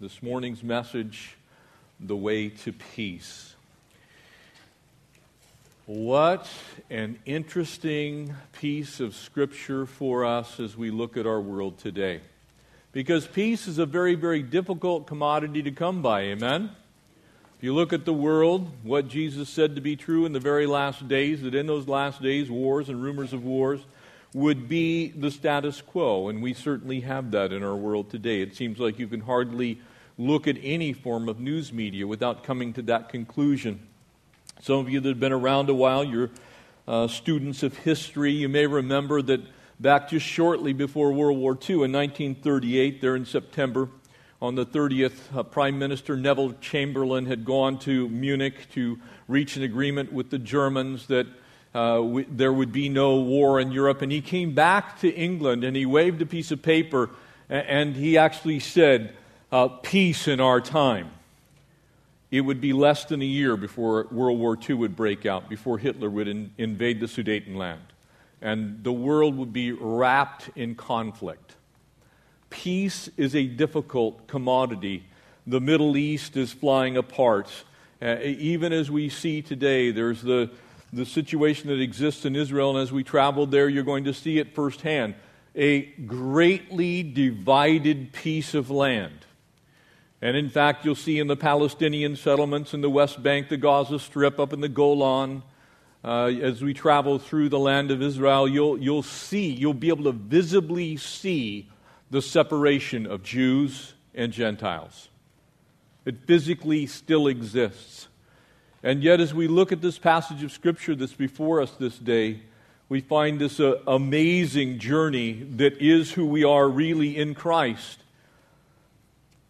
This morning's message, The Way to Peace. What an interesting piece of scripture for us as we look at our world today. Because peace is a very, very difficult commodity to come by, amen? If you look at the world, what Jesus said to be true in the very last days, that in those last days, wars and rumors of wars would be the status quo, and we certainly have that in our world today. It seems like you can hardly look at any form of news media without coming to that conclusion. Some of you that have been around a while, you're uh, students of history. You may remember that back just shortly before World War II, in 1938, there in September, on the 30th, uh, Prime Minister Neville Chamberlain had gone to Munich to reach an agreement with the Germans that uh, we, there would be no war in Europe. And he came back to England and he waved a piece of paper and he actually said, uh, peace in our time. It would be less than a year before World War II would break out, before Hitler would in, invade the Sudetenland. And the world would be wrapped in conflict. Peace is a difficult commodity. The Middle East is flying apart. Uh, even as we see today, there's the, the situation that exists in Israel, and as we travel there, you're going to see it firsthand. A greatly divided piece of land. And in fact, you'll see in the Palestinian settlements in the West Bank, the Gaza Strip, up in the Golan, uh, as we travel through the land of Israel, you'll, you'll see, you'll be able to visibly see the separation of Jews and Gentiles. It physically still exists. And yet, as we look at this passage of Scripture that's before us this day, we find this uh, amazing journey that is who we are really in Christ.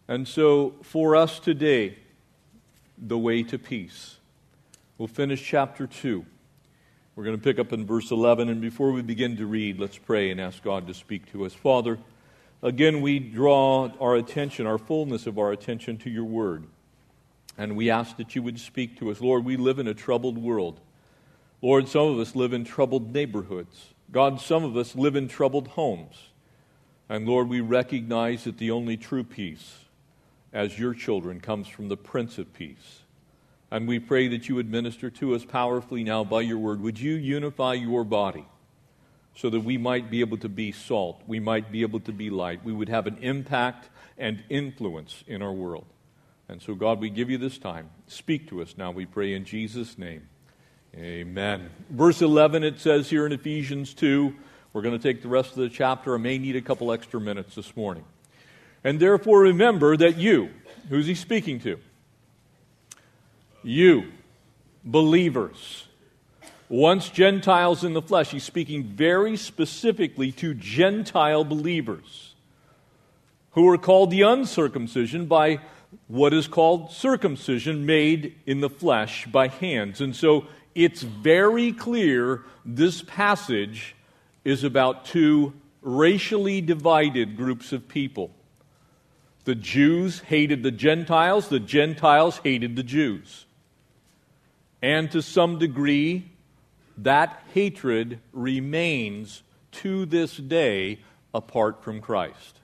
And so, for us today, the way to peace. We'll finish chapter 2. We're going to pick up in verse 11. And before we begin to read, let's pray and ask God to speak to us. Father, again, we draw our attention, our fullness of our attention to your word. And we ask that you would speak to us. Lord, we live in a troubled world. Lord, some of us live in troubled neighborhoods. God, some of us live in troubled homes. And Lord, we recognize that the only true peace as your children comes from the Prince of Peace. And we pray that you administer to us powerfully now by your word. Would you unify your body so that we might be able to be salt, we might be able to be light, we would have an impact and influence in our world. And so, God, we give you this time. Speak to us now, we pray in Jesus' name. Amen. Verse 11, it says here in Ephesians 2, we're going to take the rest of the chapter. I may need a couple extra minutes this morning. And therefore remember that you, who's he speaking to? You, believers, once Gentiles in the flesh. He's speaking very specifically to Gentile believers who are called the uncircumcision by what is called circumcision made in the flesh by hands. And so it's very clear this passage is about two racially divided groups of people. The Jews hated the Gentiles, the Gentiles hated the Jews. And to some degree, that hatred remains to this day apart from Christ.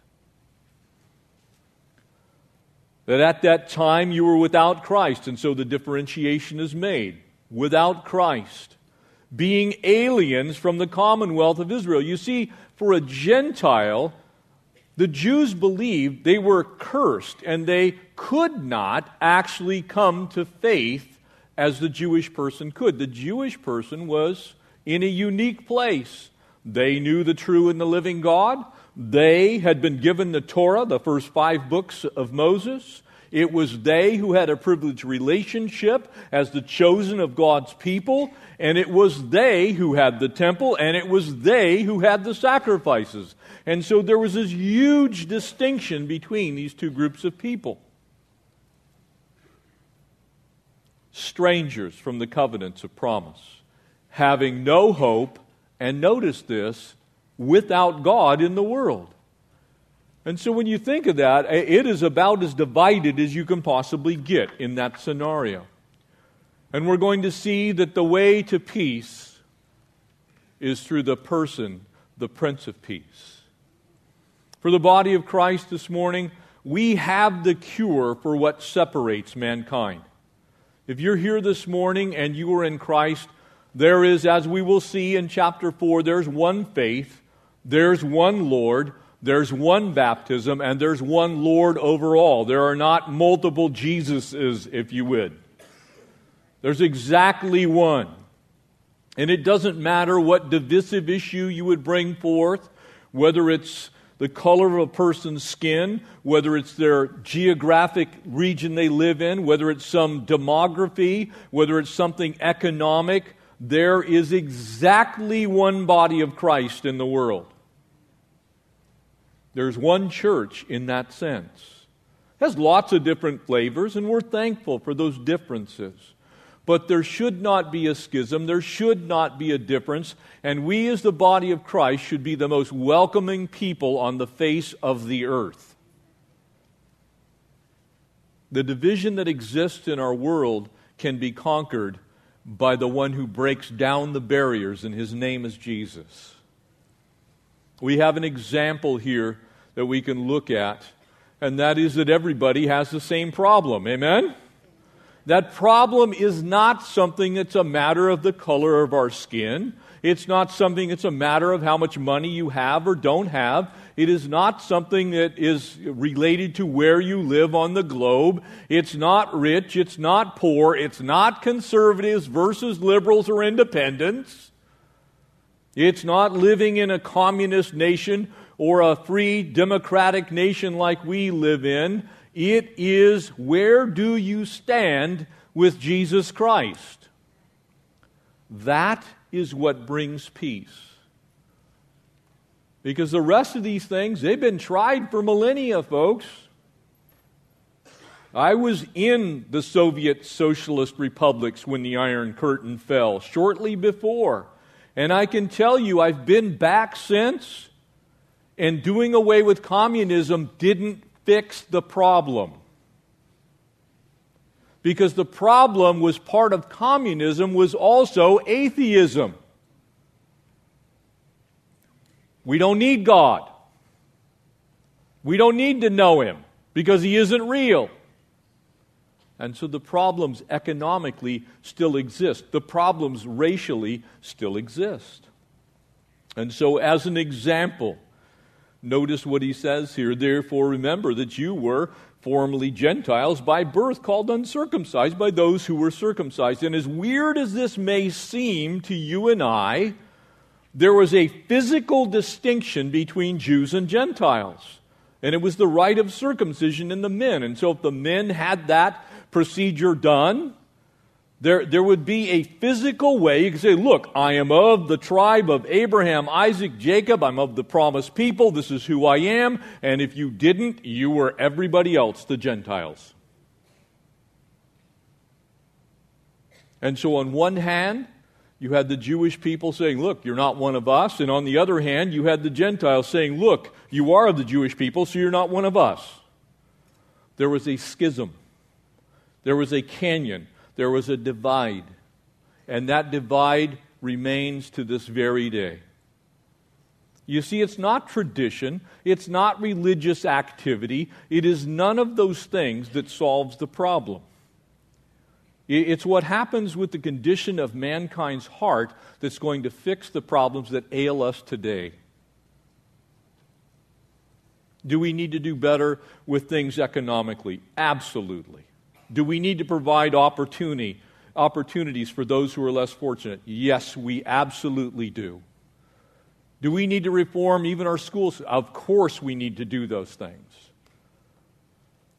That at that time you were without Christ, and so the differentiation is made. Without Christ, being aliens from the commonwealth of Israel. You see, for a Gentile, the Jews believed they were cursed and they could not actually come to faith as the Jewish person could. The Jewish person was in a unique place. They knew the true and the living God. They had been given the Torah, the first five books of Moses. It was they who had a privileged relationship as the chosen of God's people, and it was they who had the temple, and it was they who had the sacrifices. And so there was this huge distinction between these two groups of people. Strangers from the covenants of promise, having no hope, and notice this, without God in the world. And so when you think of that, it is about as divided as you can possibly get in that scenario. And we're going to see that the way to peace is through the person, the Prince of Peace. For the body of Christ this morning, we have the cure for what separates mankind. If you're here this morning and you are in Christ, there is, as we will see in chapter 4, there's one faith, there's one Lord, there's one baptism, and there's one Lord over all. There are not multiple Jesuses, if you would. There's exactly one. And it doesn't matter what divisive issue you would bring forth, whether it's the color of a person's skin, whether it's their geographic region they live in, whether it's some demography, whether it's something economic, there is exactly one body of Christ in the world. There's one church in that sense. It has lots of different flavors, and we're thankful for those differences. But there should not be a schism. There should not be a difference. And we, as the body of Christ, should be the most welcoming people on the face of the earth. The division that exists in our world can be conquered by the one who breaks down the barriers, and his name is Jesus. We have an example here that we can look at, and that is that everybody has the same problem. Amen? That problem is not something that's a matter of the color of our skin. It's not something that's a matter of how much money you have or don't have. It is not something that is related to where you live on the globe. It's not rich. It's not poor. It's not conservatives versus liberals or independents. It's not living in a communist nation or a free democratic nation like we live in. It is where do you stand with Jesus Christ? That is what brings peace. Because the rest of these things, they've been tried for millennia, folks. I was in the Soviet Socialist republics when the Iron Curtain fell, shortly before. And I can tell you, I've been back since, and doing away with communism didn't fix the problem. Because the problem was part of communism was also atheism. We don't need God. We don't need to know Him because He isn't real. And so the problems economically still exist. The problems racially still exist. And so, as an example, Notice what he says here. Therefore, remember that you were formerly Gentiles by birth, called uncircumcised by those who were circumcised. And as weird as this may seem to you and I, there was a physical distinction between Jews and Gentiles. And it was the rite of circumcision in the men. And so if the men had that procedure done, there, there would be a physical way. You could say, Look, I am of the tribe of Abraham, Isaac, Jacob. I'm of the promised people. This is who I am. And if you didn't, you were everybody else, the Gentiles. And so, on one hand, you had the Jewish people saying, Look, you're not one of us. And on the other hand, you had the Gentiles saying, Look, you are of the Jewish people, so you're not one of us. There was a schism, there was a canyon there was a divide. And that divide remains to this very day. You see, it's not tradition, it's not religious activity, it is none of those things that solves the problem. It's what happens with the condition of mankind's heart that's going to fix the problems that ail us today. Do we need to do better with things economically? Absolutely. Do we need to provide opportunity, opportunities for those who are less fortunate? Yes, we absolutely do. Do we need to reform even our schools? Of course, we need to do those things.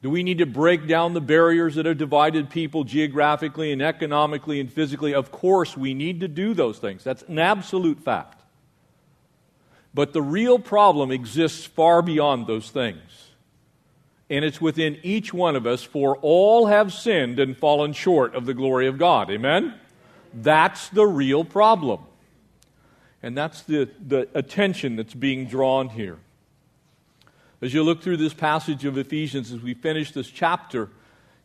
Do we need to break down the barriers that have divided people geographically and economically and physically? Of course, we need to do those things. That's an absolute fact. But the real problem exists far beyond those things and it's within each one of us, for all have sinned and fallen short of the glory of God. Amen? That's the real problem. And that's the, the attention that's being drawn here. As you look through this passage of Ephesians, as we finish this chapter,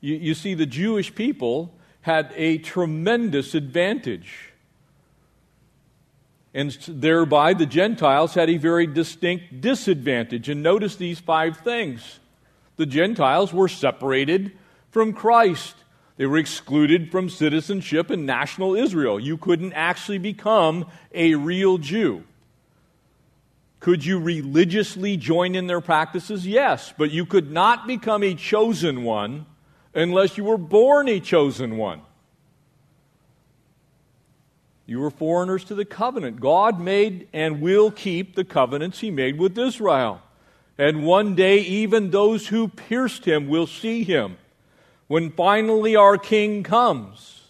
you, you see the Jewish people had a tremendous advantage. And thereby, the Gentiles had a very distinct disadvantage. And notice these five things The Gentiles were separated from Christ. They were excluded from citizenship in national Israel. You couldn't actually become a real Jew. Could you religiously join in their practices? Yes, but you could not become a chosen one unless you were born a chosen one. You were foreigners to the covenant. God made and will keep the covenants he made with Israel. And one day, even those who pierced him will see him when finally our King comes.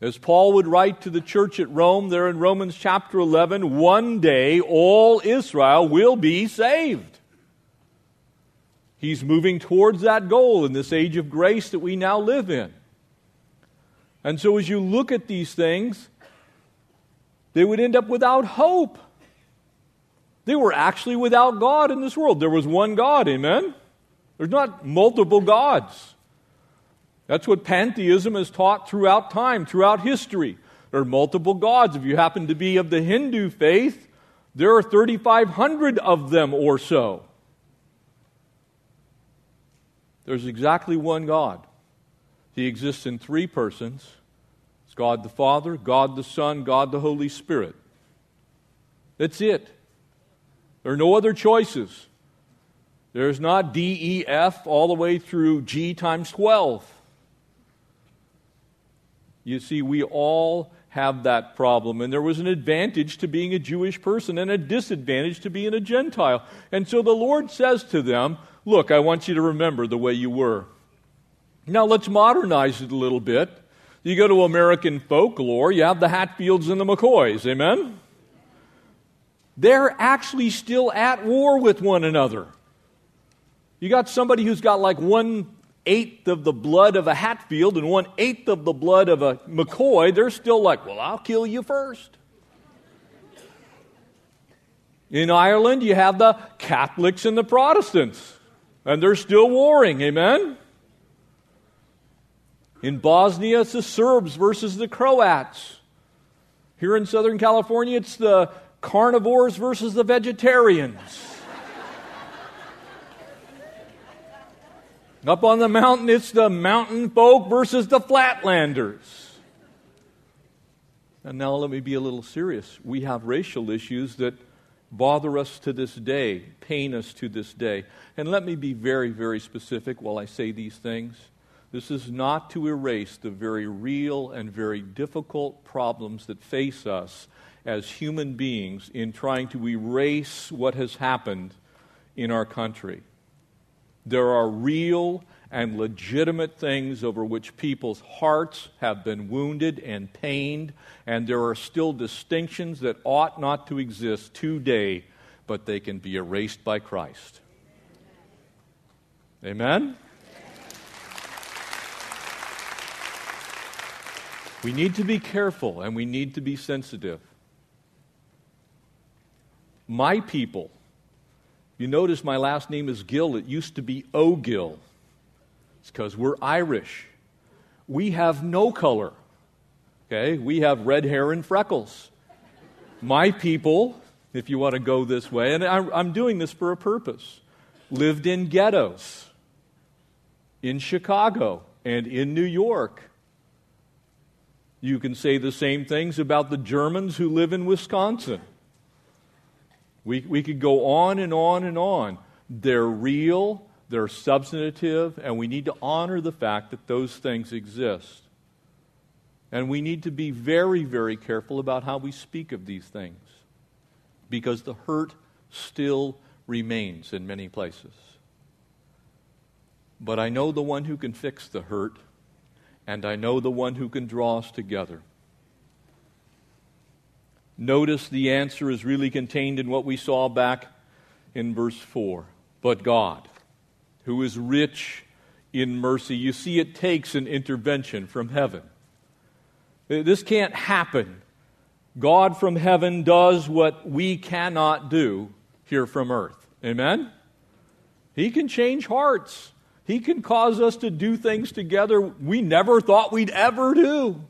As Paul would write to the church at Rome, there in Romans chapter 11, one day all Israel will be saved. He's moving towards that goal in this age of grace that we now live in. And so, as you look at these things, they would end up without hope. They were actually without God in this world. There was one God, amen? There's not multiple gods. That's what pantheism has taught throughout time, throughout history. There are multiple gods. If you happen to be of the Hindu faith, there are 3,500 of them or so. There's exactly one God. He exists in three persons it's God the Father, God the Son, God the Holy Spirit. That's it. There are no other choices. There's not D, E, F all the way through G times 12. You see, we all have that problem. And there was an advantage to being a Jewish person and a disadvantage to being a Gentile. And so the Lord says to them, Look, I want you to remember the way you were. Now let's modernize it a little bit. You go to American folklore, you have the Hatfields and the McCoys, amen? They're actually still at war with one another. You got somebody who's got like one eighth of the blood of a Hatfield and one eighth of the blood of a McCoy, they're still like, well, I'll kill you first. In Ireland, you have the Catholics and the Protestants, and they're still warring, amen? In Bosnia, it's the Serbs versus the Croats. Here in Southern California, it's the carnivores versus the vegetarians. Up on the mountain, it's the mountain folk versus the flatlanders. And now let me be a little serious. We have racial issues that bother us to this day, pain us to this day. And let me be very, very specific while I say these things. This is not to erase the very real and very difficult problems that face us as human beings in trying to erase what has happened in our country. There are real and legitimate things over which people's hearts have been wounded and pained, and there are still distinctions that ought not to exist today, but they can be erased by Christ. Amen? We need to be careful and we need to be sensitive. My people you notice my last name is Gill. It used to be O'Gill. It's because we're Irish. We have no color. Okay? We have red hair and freckles. My people, if you want to go this way, and I'm doing this for a purpose, lived in ghettos in Chicago and in New York. You can say the same things about the Germans who live in Wisconsin. We, we could go on and on and on. They're real, they're substantive, and we need to honor the fact that those things exist. And we need to be very, very careful about how we speak of these things because the hurt still remains in many places. But I know the one who can fix the hurt, and I know the one who can draw us together. Notice the answer is really contained in what we saw back in verse 4. But God, who is rich in mercy, you see, it takes an intervention from heaven. Uh, this can't happen. God from heaven does what we cannot do here from earth. Amen? He can change hearts. He can cause us to do things together we never thought we'd ever do.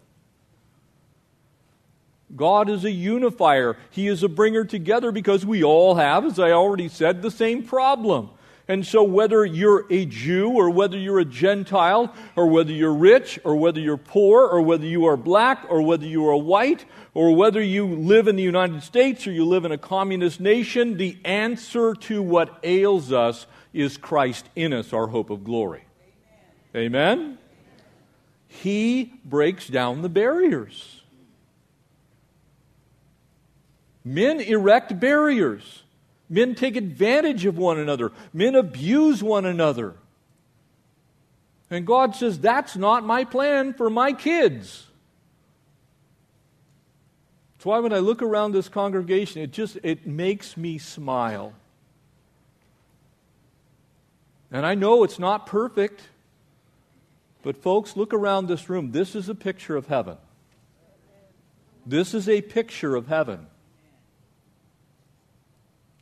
God is a unifier. He is a bringer together because we all have, as I already said, the same problem. And so, whether you're a Jew or whether you're a Gentile or whether you're rich or whether you're poor or whether you are black or whether you are white or whether you live in the United States or you live in a communist nation, the answer to what ails us is Christ in us, our hope of glory. Amen? Amen? He breaks down the barriers. Men erect barriers. Men take advantage of one another. Men abuse one another. And God says, That's not my plan for my kids. That's why when I look around this congregation, it just it makes me smile. And I know it's not perfect, but folks, look around this room. This is a picture of heaven. This is a picture of heaven.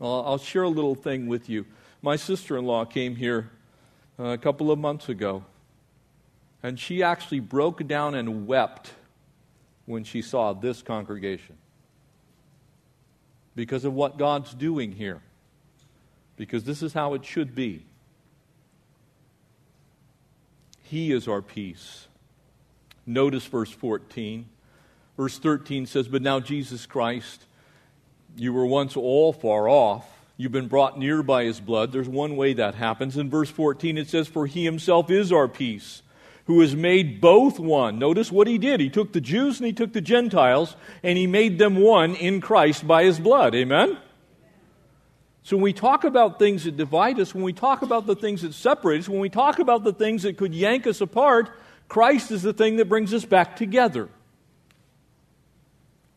I'll, I'll share a little thing with you. My sister in law came here uh, a couple of months ago, and she actually broke down and wept when she saw this congregation because of what God's doing here. Because this is how it should be. He is our peace. Notice verse 14. Verse 13 says, But now Jesus Christ you were once all far off. You've been brought near by his blood. There's one way that happens. In verse 14, it says, For he himself is our peace, who has made both one. Notice what he did. He took the Jews and he took the Gentiles, and he made them one in Christ by his blood. Amen? So when we talk about things that divide us, when we talk about the things that separate us, when we talk about the things that could yank us apart, Christ is the thing that brings us back together.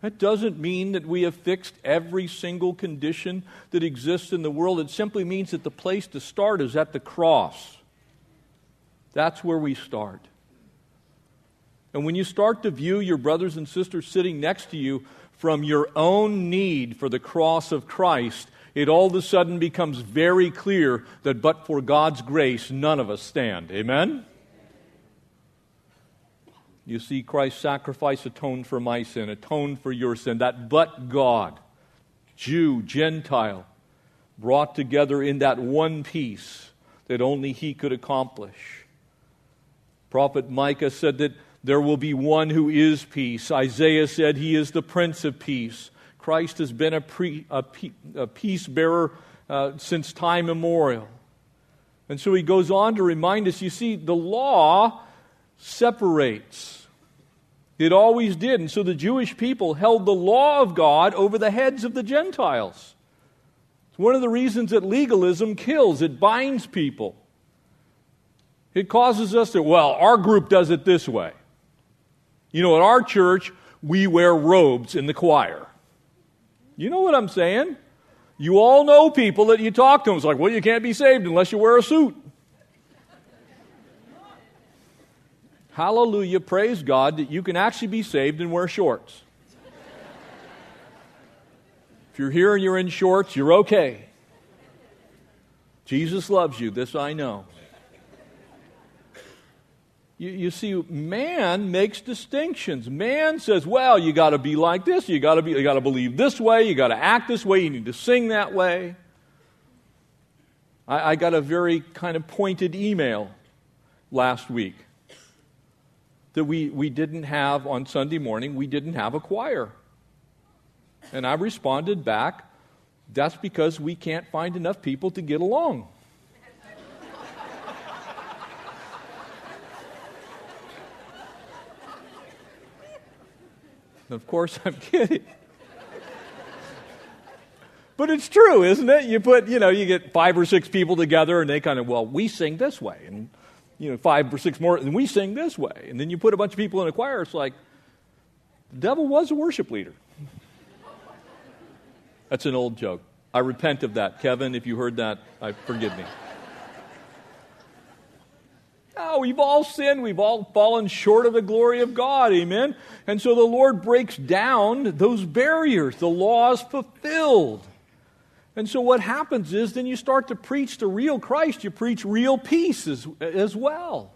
That doesn't mean that we have fixed every single condition that exists in the world. It simply means that the place to start is at the cross. That's where we start. And when you start to view your brothers and sisters sitting next to you from your own need for the cross of Christ, it all of a sudden becomes very clear that but for God's grace, none of us stand. Amen? You see, Christ's sacrifice atoned for my sin, atoned for your sin. That but God, Jew, Gentile, brought together in that one piece that only He could accomplish. Prophet Micah said that there will be one who is peace. Isaiah said he is the Prince of Peace. Christ has been a, pre, a, a peace bearer uh, since time immemorial. And so he goes on to remind us you see, the law separates. It always did. And so the Jewish people held the law of God over the heads of the Gentiles. It's one of the reasons that legalism kills, it binds people. It causes us to, well, our group does it this way. You know, at our church, we wear robes in the choir. You know what I'm saying? You all know people that you talk to. It's like, well, you can't be saved unless you wear a suit. Hallelujah, praise God that you can actually be saved and wear shorts. if you're here and you're in shorts, you're okay. Jesus loves you, this I know. You, you, see, man makes distinctions. Man says, well, you got to be like this, you got to be, you got to believe this way, you got to act this way, you need to sing that way. I, I got a very kind of pointed email last week that we, we didn't have on Sunday morning, we didn't have a choir. And I responded back, that's because we can't find enough people to get along. of course, I'm kidding. But it's true, isn't it? You put, you know, you get five or six people together and they kind of, well, we sing this way. And you know, five or six more, and we sing this way. And then you put a bunch of people in a choir, it's like, the devil was a worship leader. That's an old joke. I repent of that. Kevin, if you heard that, I forgive me. Oh, we've all sinned. We've all fallen short of the glory of God. Amen. And so the Lord breaks down those barriers. The law is fulfilled. And so what happens is then you start to preach the real Christ, you preach real peace as, as well.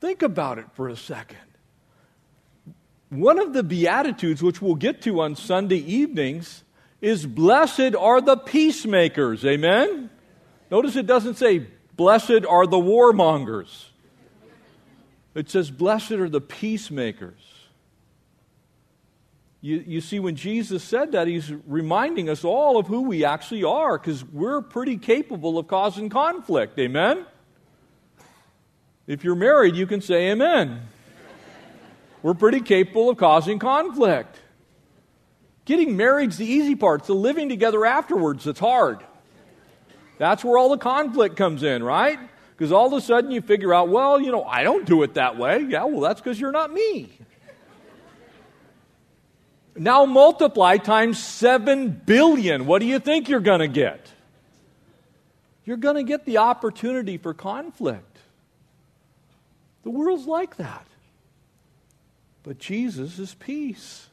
Think about it for a second. One of the Beatitudes, which we'll get to on Sunday evenings, is Blessed are the peacemakers. Amen? Notice it doesn't say, Blessed are the warmongers. It says, Blessed are the peacemakers. You, you see, when Jesus said that, he's reminding us all of who we actually are because we're pretty capable of causing conflict. Amen? If you're married, you can say amen. We're pretty capable of causing conflict. Getting married's the easy part. It's the living together afterwards that's hard. That's where all the conflict comes in, right? Because all of a sudden you figure out, well, you know, I don't do it that way. Yeah, well, that's because you're not me. Now multiply times 7 billion. What do you think you're going to get? You're going to get the opportunity for conflict. The world's like that. But Jesus is peace.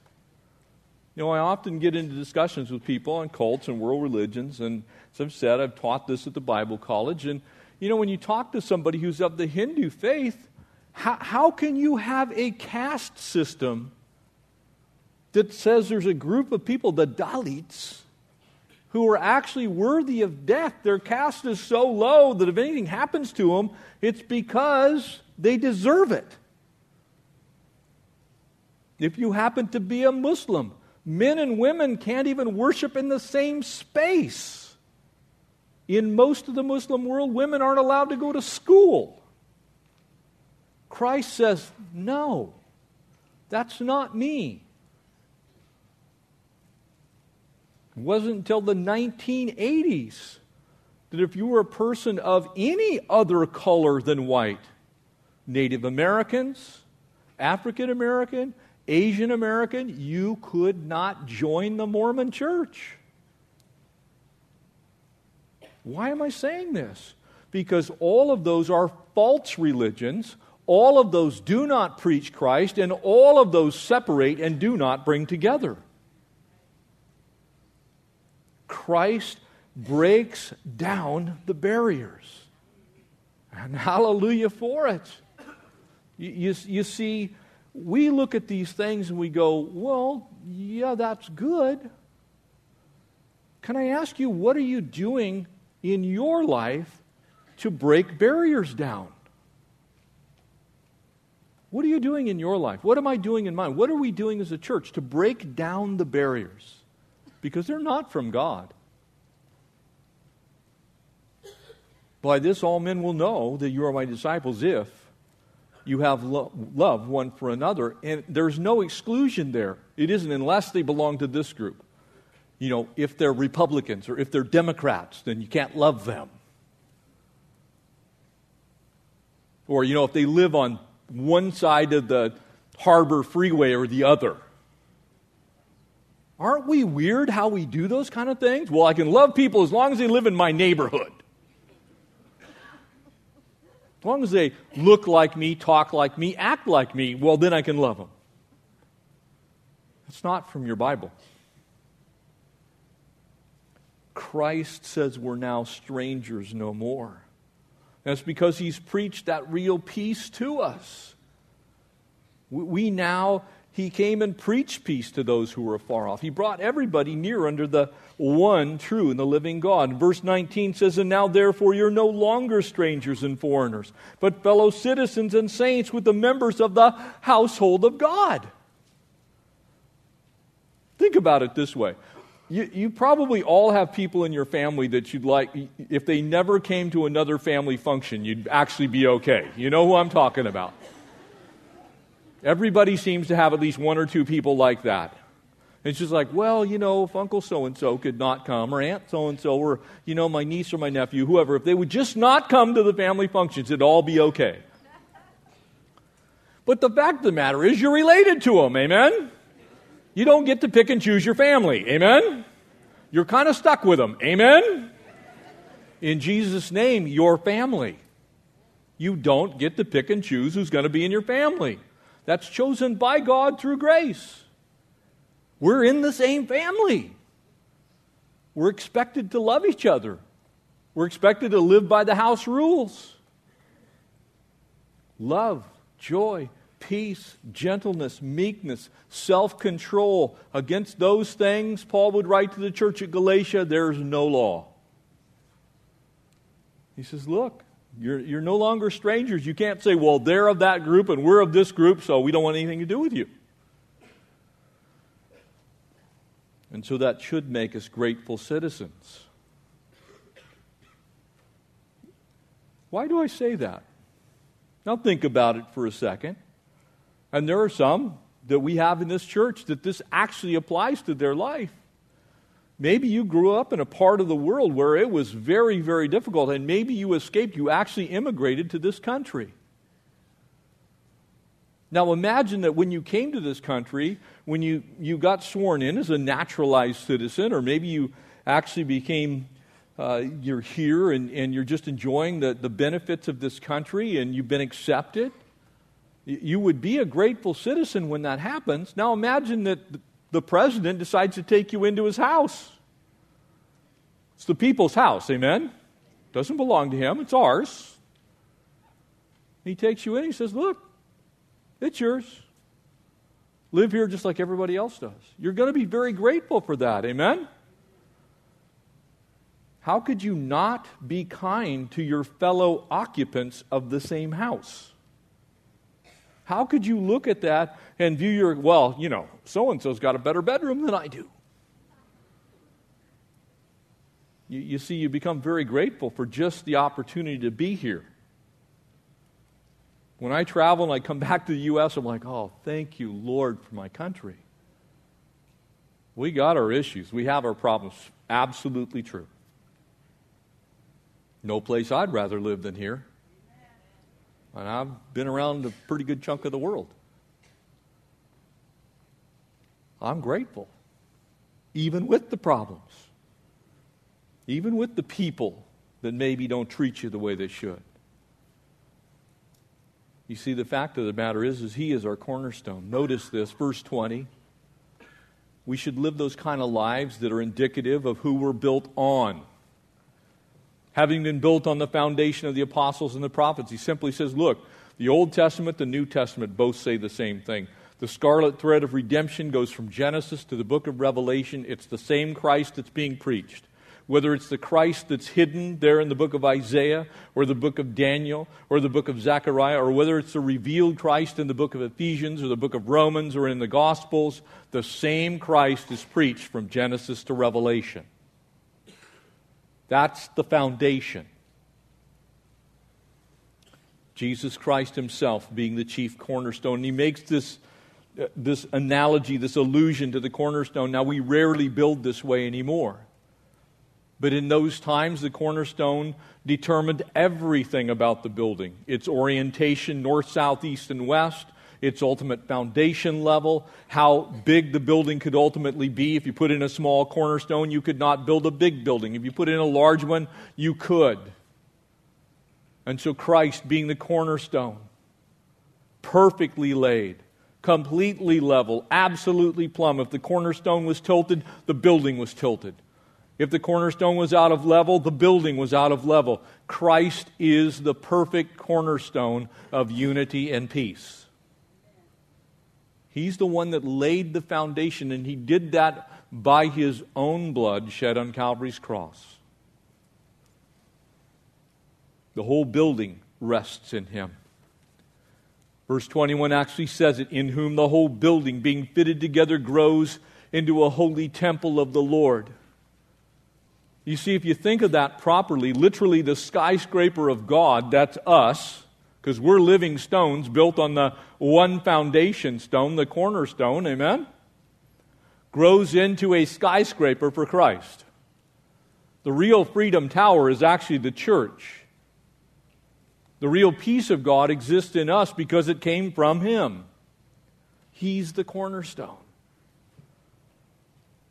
You know, I often get into discussions with people on cults and world religions, and as I've said, I've taught this at the Bible college. And, you know, when you talk to somebody who's of the Hindu faith, how, how can you have a caste system that says there's a group of people, the Dalits, who are actually worthy of death? Their caste is so low that if anything happens to them, it's because they deserve it. If you happen to be a Muslim, men and women can't even worship in the same space. In most of the Muslim world, women aren't allowed to go to school. Christ says, No, that's not me. It wasn't until the 1980s that if you were a person of any other color than white, Native Americans, African American, Asian American, you could not join the Mormon church. Why am I saying this? Because all of those are false religions. All of those do not preach Christ, and all of those separate and do not bring together. Christ breaks down the barriers. And hallelujah for it. You, you, you see, we look at these things and we go, well, yeah, that's good. Can I ask you, what are you doing in your life to break barriers down? What are you doing in your life? What am I doing in mine? What are we doing as a church to break down the barriers? Because they're not from God. By this, all men will know that you are my disciples if you have lo- love one for another. And there's no exclusion there. It isn't unless they belong to this group. You know, if they're Republicans or if they're Democrats, then you can't love them. Or, you know, if they live on one side of the harbor freeway or the other. Aren't we weird how we do those kind of things? Well, I can love people as long as they live in my neighborhood. As long as they look like me, talk like me, act like me, well, then I can love them. It's not from your Bible. Christ says we're now strangers no more. That's because he's preached that real peace to us. We now he came and preached peace to those who were afar off. He brought everybody near under the one true and the living God. Verse 19 says, And now therefore you're no longer strangers and foreigners, but fellow citizens and saints with the members of the household of God. Think about it this way. You, you probably all have people in your family that you'd like, if they never came to another family function, you'd actually be okay. You know who I'm talking about. Everybody seems to have at least one or two people like that. It's just like, well, you know, if Uncle so and so could not come, or Aunt so and so, or, you know, my niece or my nephew, whoever, if they would just not come to the family functions, it'd all be okay. But the fact of the matter is, you're related to them, amen? You don't get to pick and choose your family, amen? You're kind of stuck with them, amen? In Jesus' name, your family. You don't get to pick and choose who's going to be in your family. That's chosen by God through grace. We're in the same family. We're expected to love each other. We're expected to live by the house rules love, joy, peace, gentleness, meekness, self control. Against those things, Paul would write to the church at Galatia, there's no law. He says, Look, you're, you're no longer strangers. You can't say, Well, they're of that group and we're of this group, so we don't want anything to do with you. And so that should make us grateful citizens. Why do I say that? Now, think about it for a second. And there are some that we have in this church that this actually applies to their life. Maybe you grew up in a part of the world where it was very, very difficult, and maybe you escaped. You actually immigrated to this country. Now imagine that when you came to this country, when you, you got sworn in as a naturalized citizen, or maybe you actually became, uh, you're here and, and you're just enjoying the, the benefits of this country and you've been accepted. You would be a grateful citizen when that happens. Now imagine that the president decides to take you into his house. It's the people's house, amen? Doesn't belong to him, it's ours. He takes you in, he says, Look, it's yours. Live here just like everybody else does. You're going to be very grateful for that, amen? How could you not be kind to your fellow occupants of the same house? How could you look at that and view your, well, you know, so and so's got a better bedroom than I do? You, you, see, you become very grateful for just the opportunity to be here. When I travel and I come back to the U.S., I'm like, oh, thank you, Lord, for my country. We got our issues, we have our problems. Absolutely true. No place I'd rather live than here. And I've been around a pretty good chunk of the world. I'm grateful, even with the problems, even with the people that maybe don't treat you the way they should. You see, the fact of the matter is, is He is our cornerstone. Notice this, verse 20. We should live those kind of lives that are indicative of who we're built on having been built on the foundation of the apostles and the prophets. He simply says, look, the Old Testament, the New Testament both say the same thing. The scarlet thread of redemption goes from Genesis to the book of Revelation. It's the same Christ that's being preached. Whether it's the Christ that's hidden there in the book of Isaiah, or the book of Daniel, or the book of Zechariah, or whether it's the revealed Christ in the book of Ephesians, or the book of Romans, or in the Gospels, the same Christ is preached from Genesis to Revelation. That's the foundation. Jesus Christ himself being the chief cornerstone. And he makes this, uh, this analogy, this allusion to the cornerstone. Now, we rarely build this way anymore. But in those times, the cornerstone determined everything about the building its orientation, north, south, east, and west, its ultimate foundation level, how big the building could ultimately be. If you put in a small cornerstone, you could not build a big building. If you put in a large one, you could. And so, Christ being the cornerstone, perfectly laid, completely level, absolutely plumb. If the cornerstone was tilted, the building was tilted. If the cornerstone was out of level, the building was out of level. Christ is the perfect cornerstone of unity and peace. He's the one that laid the foundation, and he did that by his own blood shed on Calvary's cross. The whole building rests in him. Verse 21 actually says it in whom the whole building, being fitted together, grows into a holy temple of the Lord. You see, if you think of that properly, literally the skyscraper of God, that's us, because we're living stones built on the one foundation stone, the cornerstone, amen? Grows into a skyscraper for Christ. The real Freedom Tower is actually the church. The real peace of God exists in us because it came from Him. He's the cornerstone.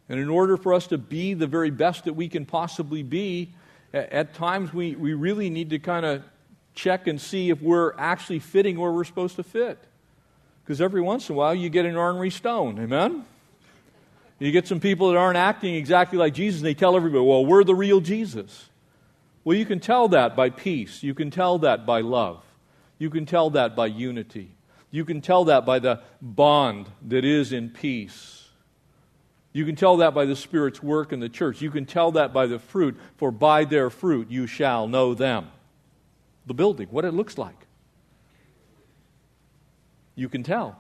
And in order for us to be the very best that we can possibly be, at times we, we really need to kind of check and see if we're actually fitting where we're supposed to fit. Because every once in a while you get an ornery stone. Amen? You get some people that aren't acting exactly like Jesus, and they tell everybody, well, we're the real Jesus. Well, you can tell that by peace. You can tell that by love. You can tell that by unity. You can tell that by the bond that is in peace. You can tell that by the Spirit's work in the church. You can tell that by the fruit, for by their fruit you shall know them. The building, what it looks like. You can tell.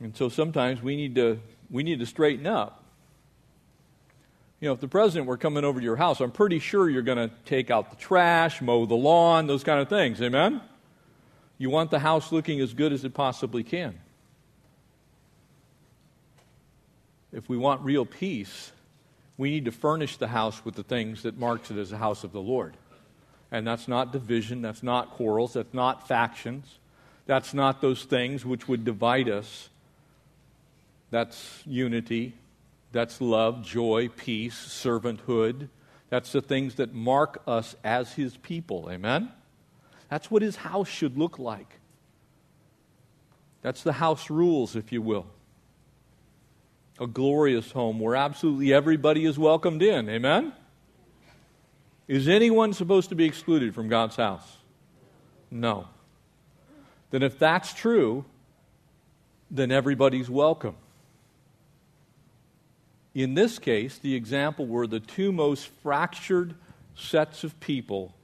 And so sometimes we need to, we need to straighten up. You know, if the president were coming over to your house, I'm pretty sure you're going to take out the trash, mow the lawn, those kind of things. Amen? You want the house looking as good as it possibly can. If we want real peace, we need to furnish the house with the things that marks it as a house of the Lord. And that's not division, that's not quarrels, that's not factions, that's not those things which would divide us. That's unity, that's love, joy, peace, servanthood. That's the things that mark us as His people. Amen? That's what His house should look like. That's the house rules, if you will. A glorious home where absolutely everybody is welcomed in. Amen? Is anyone supposed to be excluded from God's house? No. Then, if that's true, then everybody's welcome. In this case, the example were the two most fractured sets of people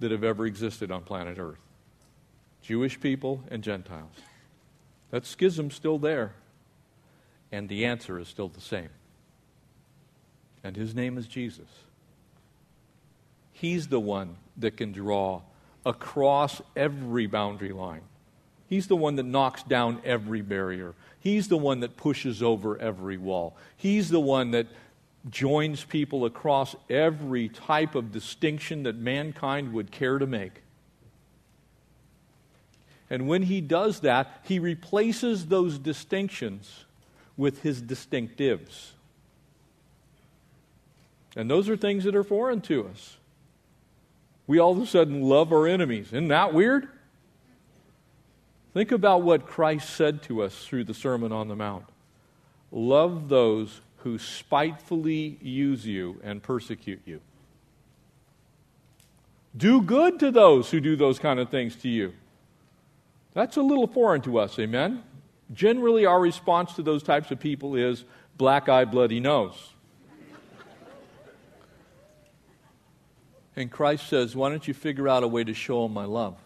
that have ever existed on planet Earth Jewish people and Gentiles. That schism's still there, and the answer is still the same. And his name is Jesus. He's the one that can draw across every boundary line. He's the one that knocks down every barrier. He's the one that pushes over every wall. He's the one that joins people across every type of distinction that mankind would care to make. And when he does that, he replaces those distinctions with his distinctives. And those are things that are foreign to us. We all of a sudden love our enemies. Isn't that weird? Think about what Christ said to us through the Sermon on the Mount. Love those who spitefully use you and persecute you. Do good to those who do those kind of things to you. That's a little foreign to us, amen? Generally, our response to those types of people is black eye, bloody nose. And Christ says, Why don't you figure out a way to show them my love?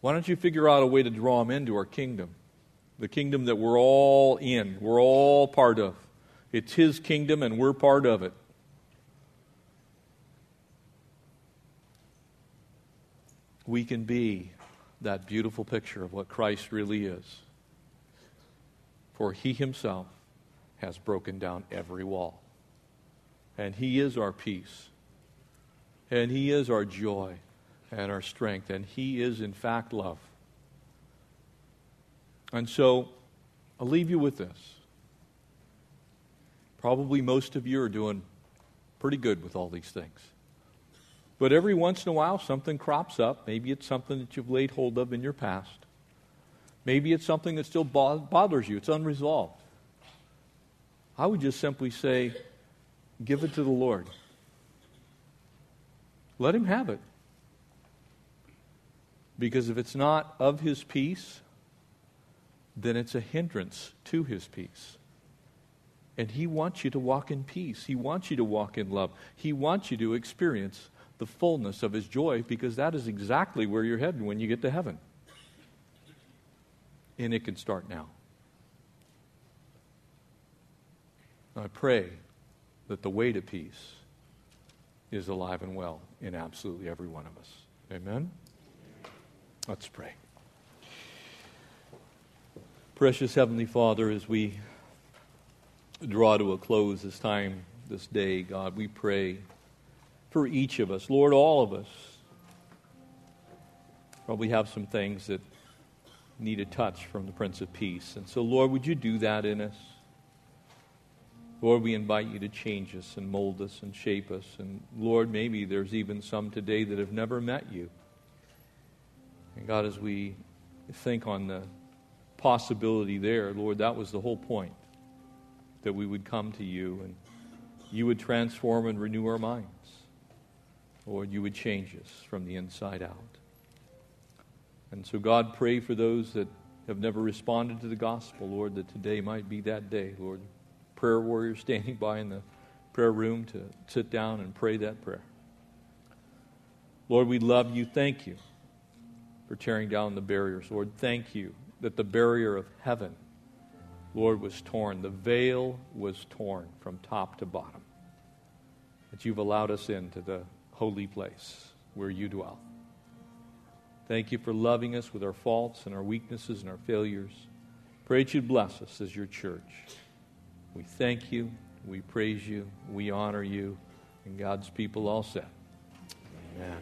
Why don't you figure out a way to draw them into our kingdom? The kingdom that we're all in, we're all part of. It's His kingdom, and we're part of it. We can be that beautiful picture of what Christ really is. For He Himself has broken down every wall. And He is our peace. And He is our joy and our strength. And He is, in fact, love. And so, I'll leave you with this. Probably most of you are doing pretty good with all these things. But every once in a while, something crops up. Maybe it's something that you've laid hold of in your past. Maybe it's something that still bothers you, it's unresolved. I would just simply say, give it to the Lord. Let Him have it. Because if it's not of his peace, then it's a hindrance to his peace. And he wants you to walk in peace. He wants you to walk in love. He wants you to experience the fullness of his joy because that is exactly where you're heading when you get to heaven. And it can start now. I pray that the way to peace is alive and well in absolutely every one of us. Amen. Let's pray. Precious Heavenly Father, as we draw to a close this time, this day, God, we pray for each of us, Lord, all of us. Probably have some things that need a touch from the Prince of Peace. And so, Lord, would you do that in us? Lord, we invite you to change us and mold us and shape us. And Lord, maybe there's even some today that have never met you. And God, as we think on the possibility there, Lord, that was the whole point that we would come to you and you would transform and renew our minds. Lord, you would change us from the inside out. And so, God, pray for those that have never responded to the gospel, Lord, that today might be that day, Lord. Prayer warriors standing by in the prayer room to sit down and pray that prayer. Lord, we love you. Thank you for tearing down the barriers. Lord, thank you that the barrier of heaven, Lord, was torn. The veil was torn from top to bottom. That you've allowed us into the holy place where you dwell. Thank you for loving us with our faults and our weaknesses and our failures. Pray that you'd bless us as your church. We thank you. We praise you. We honor you. And God's people all said, Amen.